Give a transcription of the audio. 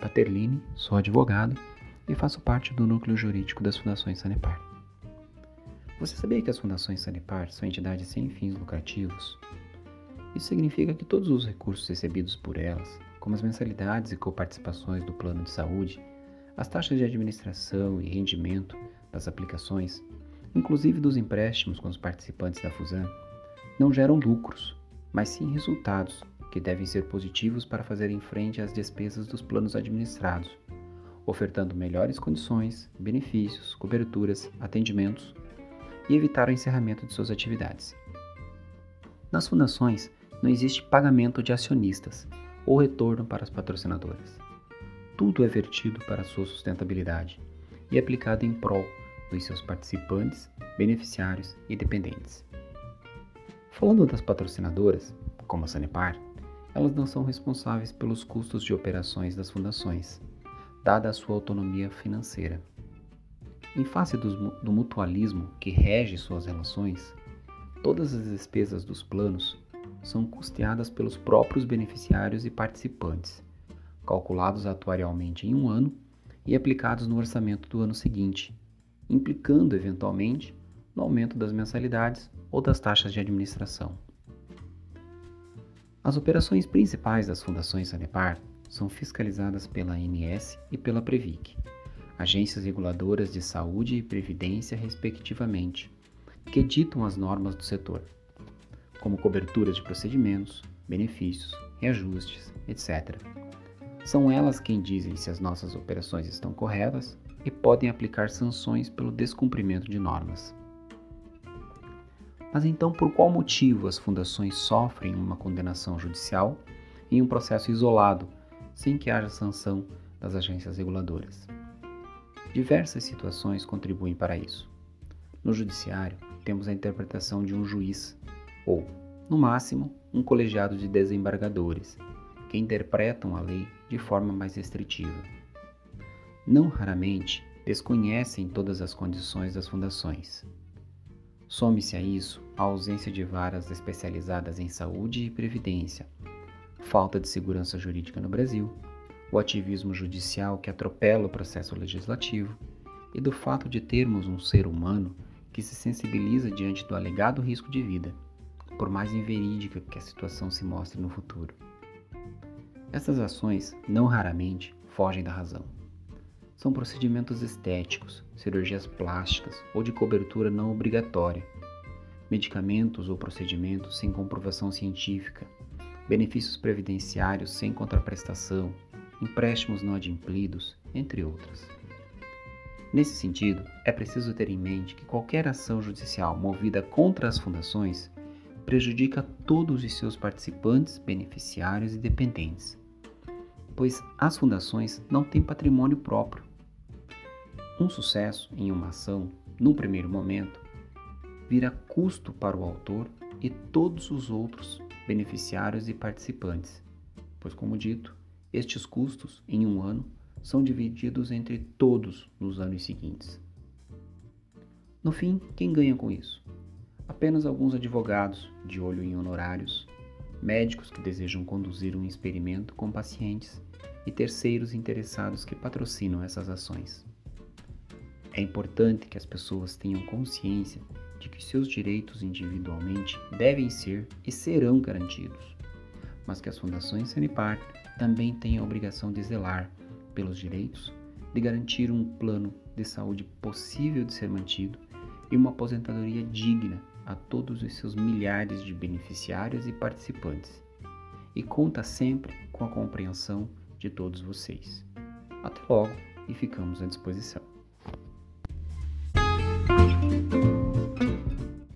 Paterlini, sou advogado e faço parte do núcleo jurídico das Fundações Sanepar. Você sabia que as Fundações Sanepar são entidades sem fins lucrativos? Isso significa que todos os recursos recebidos por elas, como as mensalidades e coparticipações do plano de saúde, as taxas de administração e rendimento das aplicações, inclusive dos empréstimos com os participantes da Fusan, não geram lucros, mas sim resultados que devem ser positivos para fazerem frente às despesas dos planos administrados, ofertando melhores condições, benefícios, coberturas, atendimentos e evitar o encerramento de suas atividades. Nas fundações, não existe pagamento de acionistas ou retorno para as patrocinadoras. Tudo é vertido para sua sustentabilidade e aplicado em prol dos seus participantes, beneficiários e dependentes. Falando das patrocinadoras, como a Sanepar, elas não são responsáveis pelos custos de operações das fundações, dada a sua autonomia financeira. Em face do, do mutualismo que rege suas relações, todas as despesas dos planos são custeadas pelos próprios beneficiários e participantes, calculados atuarialmente em um ano e aplicados no orçamento do ano seguinte, implicando eventualmente no aumento das mensalidades ou das taxas de administração. As operações principais das fundações Sanepar são fiscalizadas pela ANS e pela Previc, agências reguladoras de saúde e previdência, respectivamente, que ditam as normas do setor, como cobertura de procedimentos, benefícios, reajustes, etc. São elas quem dizem se as nossas operações estão corretas e podem aplicar sanções pelo descumprimento de normas. Mas então, por qual motivo as fundações sofrem uma condenação judicial em um processo isolado, sem que haja sanção das agências reguladoras? Diversas situações contribuem para isso. No judiciário, temos a interpretação de um juiz, ou, no máximo, um colegiado de desembargadores, que interpretam a lei de forma mais restritiva. Não raramente desconhecem todas as condições das fundações Some-se a isso a ausência de varas especializadas em saúde e previdência, falta de segurança jurídica no Brasil, o ativismo judicial que atropela o processo legislativo e do fato de termos um ser humano que se sensibiliza diante do alegado risco de vida, por mais inverídica que a situação se mostre no futuro. Essas ações, não raramente, fogem da razão são procedimentos estéticos, cirurgias plásticas ou de cobertura não obrigatória, medicamentos ou procedimentos sem comprovação científica, benefícios previdenciários sem contraprestação, empréstimos não adimplidos, entre outras. Nesse sentido, é preciso ter em mente que qualquer ação judicial movida contra as fundações prejudica todos os seus participantes, beneficiários e dependentes, pois as fundações não têm patrimônio próprio um sucesso em uma ação, num primeiro momento, vira custo para o autor e todos os outros beneficiários e participantes, pois, como dito, estes custos em um ano são divididos entre todos nos anos seguintes. No fim, quem ganha com isso? Apenas alguns advogados de olho em honorários, médicos que desejam conduzir um experimento com pacientes e terceiros interessados que patrocinam essas ações. É importante que as pessoas tenham consciência de que seus direitos individualmente devem ser e serão garantidos, mas que as fundações Sanepar também têm a obrigação de zelar pelos direitos, de garantir um plano de saúde possível de ser mantido e uma aposentadoria digna a todos os seus milhares de beneficiários e participantes. E conta sempre com a compreensão de todos vocês. Até logo e ficamos à disposição.